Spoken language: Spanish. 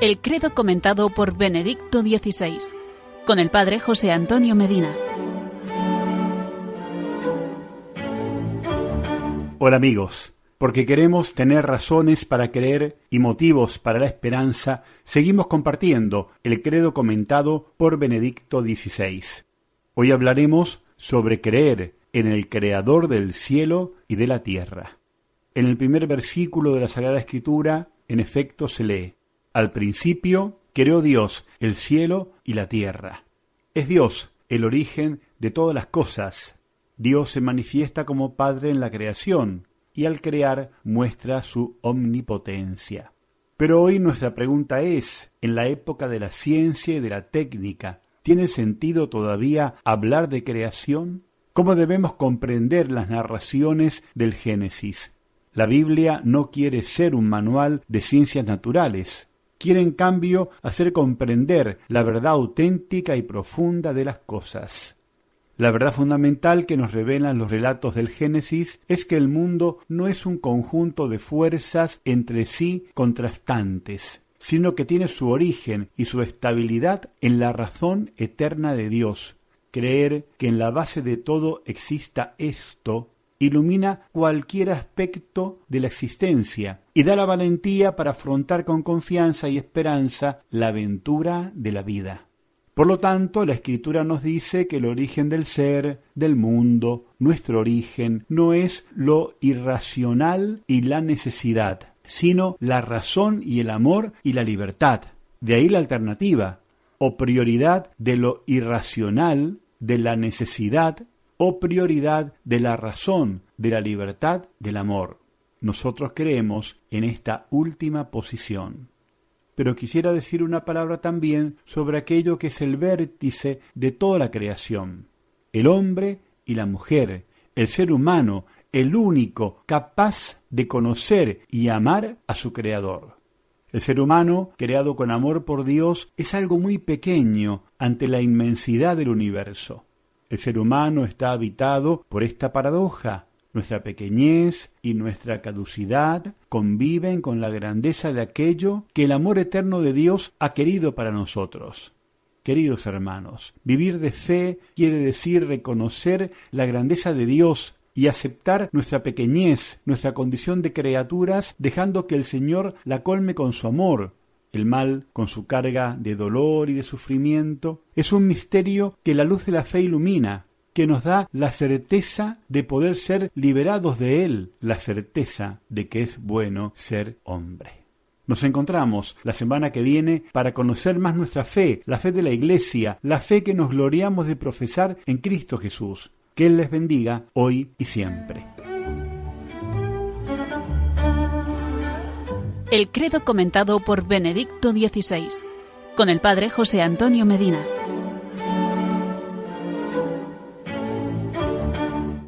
El credo comentado por Benedicto XVI, con el padre José Antonio Medina. Hola amigos, porque queremos tener razones para creer y motivos para la esperanza, seguimos compartiendo el credo comentado por Benedicto XVI. Hoy hablaremos sobre creer en el Creador del cielo y de la tierra. En el primer versículo de la Sagrada Escritura, en efecto, se lee, Al principio creó Dios el cielo y la tierra. Es Dios el origen de todas las cosas. Dios se manifiesta como Padre en la creación y al crear muestra su omnipotencia. Pero hoy nuestra pregunta es, en la época de la ciencia y de la técnica, ¿tiene sentido todavía hablar de creación? ¿Cómo debemos comprender las narraciones del Génesis? La Biblia no quiere ser un manual de ciencias naturales, quiere en cambio hacer comprender la verdad auténtica y profunda de las cosas. La verdad fundamental que nos revelan los relatos del Génesis es que el mundo no es un conjunto de fuerzas entre sí contrastantes, sino que tiene su origen y su estabilidad en la razón eterna de Dios. Creer que en la base de todo exista esto ilumina cualquier aspecto de la existencia y da la valentía para afrontar con confianza y esperanza la aventura de la vida. Por lo tanto, la escritura nos dice que el origen del ser, del mundo, nuestro origen, no es lo irracional y la necesidad, sino la razón y el amor y la libertad. De ahí la alternativa, o prioridad de lo irracional, de la necesidad o prioridad de la razón, de la libertad, del amor. Nosotros creemos en esta última posición. Pero quisiera decir una palabra también sobre aquello que es el vértice de toda la creación. El hombre y la mujer, el ser humano, el único capaz de conocer y amar a su Creador. El ser humano, creado con amor por Dios, es algo muy pequeño ante la inmensidad del universo. El ser humano está habitado por esta paradoja. Nuestra pequeñez y nuestra caducidad conviven con la grandeza de aquello que el amor eterno de Dios ha querido para nosotros. Queridos hermanos, vivir de fe quiere decir reconocer la grandeza de Dios y aceptar nuestra pequeñez, nuestra condición de criaturas, dejando que el Señor la colme con su amor, el mal, con su carga de dolor y de sufrimiento, es un misterio que la luz de la fe ilumina, que nos da la certeza de poder ser liberados de él, la certeza de que es bueno ser hombre. Nos encontramos la semana que viene para conocer más nuestra fe, la fe de la Iglesia, la fe que nos gloriamos de profesar en Cristo Jesús. Que Él les bendiga hoy y siempre. El credo comentado por Benedicto XVI, con el padre José Antonio Medina.